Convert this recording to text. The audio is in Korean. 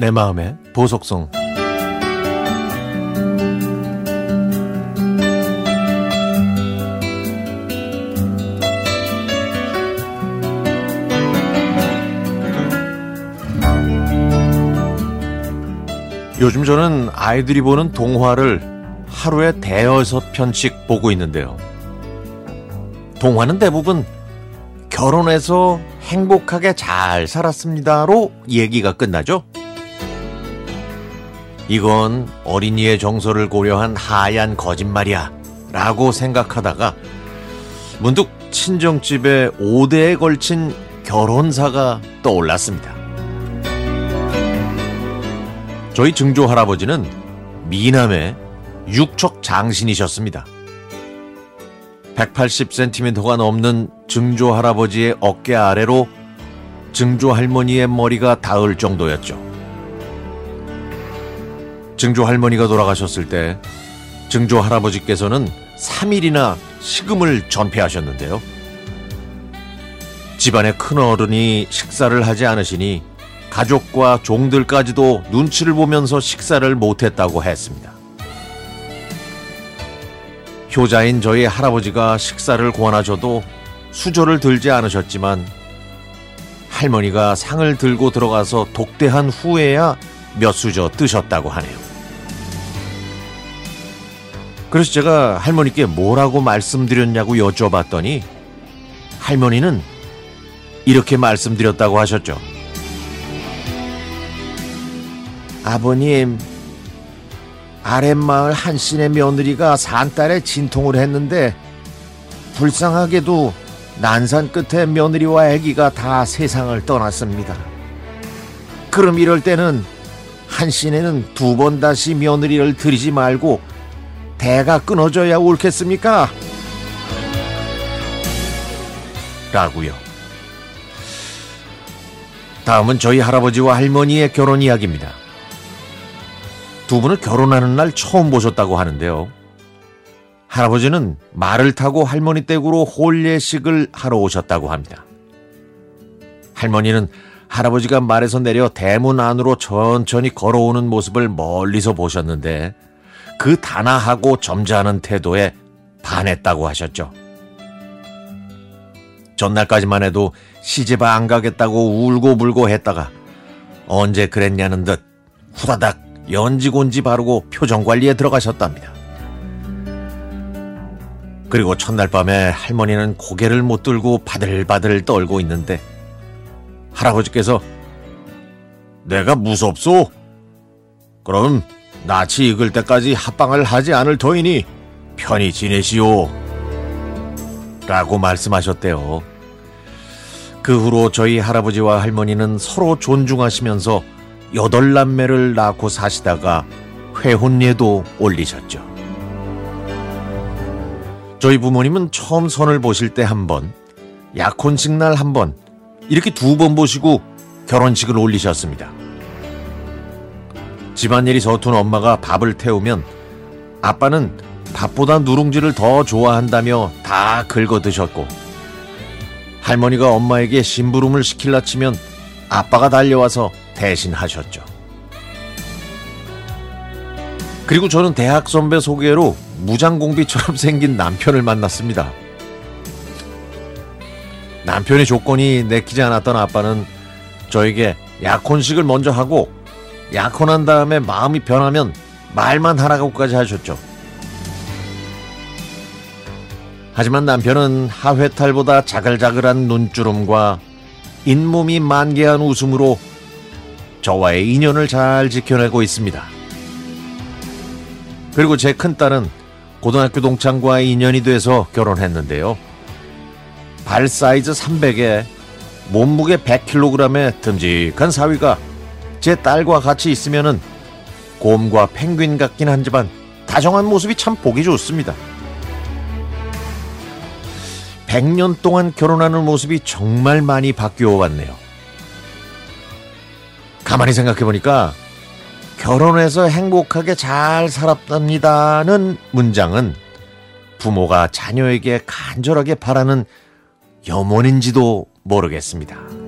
내 마음의 보석성 요즘 저는 아이들이 보는 동화를 하루에 대여섯 편씩 보고 있는데요. 동화는 대부분 결혼해서 행복하게 잘 살았습니다로 얘기가 끝나죠. 이건 어린이의 정서를 고려한 하얀 거짓말이야 라고 생각하다가 문득 친정집에 5대에 걸친 결혼사가 떠올랐습니다. 저희 증조 할아버지는 미남의 육척 장신이셨습니다. 180cm가 넘는 증조 할아버지의 어깨 아래로 증조 할머니의 머리가 닿을 정도였죠. 증조 할머니가 돌아가셨을 때 증조 할아버지께서는 3일이나 식음을 전폐하셨는데요. 집안의 큰 어른이 식사를 하지 않으시니 가족과 종들까지도 눈치를 보면서 식사를 못했다고 했습니다. 효자인 저희 할아버지가 식사를 권하셔도 수저를 들지 않으셨지만 할머니가 상을 들고 들어가서 독대한 후에야 몇 수저 뜨셨다고 하네요. 그래서 제가 할머니께 뭐라고 말씀드렸냐고 여쭤봤더니 할머니는 이렇게 말씀드렸다고 하셨죠. 아버님, 아랫마을 한신의 며느리가 산딸에 진통을 했는데 불쌍하게도 난산 끝에 며느리와 아기가 다 세상을 떠났습니다. 그럼 이럴 때는 한신에는 두 번 다시 며느리를 들이지 말고 대가 끊어져야 옳겠습니까? 라고요. 다음은 저희 할아버지와 할머니의 결혼 이야기입니다. 두 분은 결혼하는 날 처음 보셨다고 하는데요. 할아버지는 말을 타고 할머니 댁으로 홀례식을 하러 오셨다고 합니다. 할머니는 할아버지가 말에서 내려 대문 안으로 천천히 걸어오는 모습을 멀리서 보셨는데 그 단아하고 점잖은 태도에 반했다고 하셨죠. 전날까지만 해도 시집 안 가겠다고 울고 불고 했다가 언제 그랬냐는 듯 후다닥 연지곤지 바르고 표정 관리에 들어가셨답니다. 그리고 첫날 밤에 할머니는 고개를 못 들고 바들바들 떨고 있는데 할아버지께서 내가 무섭소? 그럼 낯이 익을 때까지 합방을 하지 않을 터이니 편히 지내시오. 라고 말씀하셨대요. 그 후로 저희 할아버지와 할머니는 서로 존중하시면서 여덟 남매를 낳고 사시다가 회혼례도 올리셨죠. 저희 부모님은 처음 선을 보실 때 한 번, 약혼식 날 한 번, 이렇게 두 번 보시고 결혼식을 올리셨습니다. 집안일이 서툰 엄마가 밥을 태우면 아빠는 밥보다 누룽지를 더 좋아한다며 다 긁어 드셨고 할머니가 엄마에게 심부름을 시킬라 치면 아빠가 달려와서 대신 하셨죠. 그리고 저는 대학 선배 소개로 무장공비처럼 생긴 남편을 만났습니다. 남편의 조건이 내키지 않았던 아빠는 저에게 약혼식을 먼저 하고 약혼한 다음에 마음이 변하면 말만 하라고까지 하셨죠. 하지만 남편은 하회탈보다 자글자글한 눈주름과 잇몸이 만개한 웃음으로 저와의 인연을 잘 지켜내고 있습니다. 그리고 제 큰딸은 고등학교 동창과의 인연이 돼서 결혼했는데요. 발 사이즈 300에 몸무게 100kg의 듬직한 사위가 제 딸과 같이 있으면은 곰과 펭귄 같긴 하지만 다정한 모습이 참 보기 좋습니다. 100년 동안 결혼하는 모습이 정말 많이 바뀌어 왔네요. 가만히 생각해 보니까 결혼해서 행복하게 잘 살았답니다는 문장은 부모가 자녀에게 간절하게 바라는 염원인지도 모르겠습니다.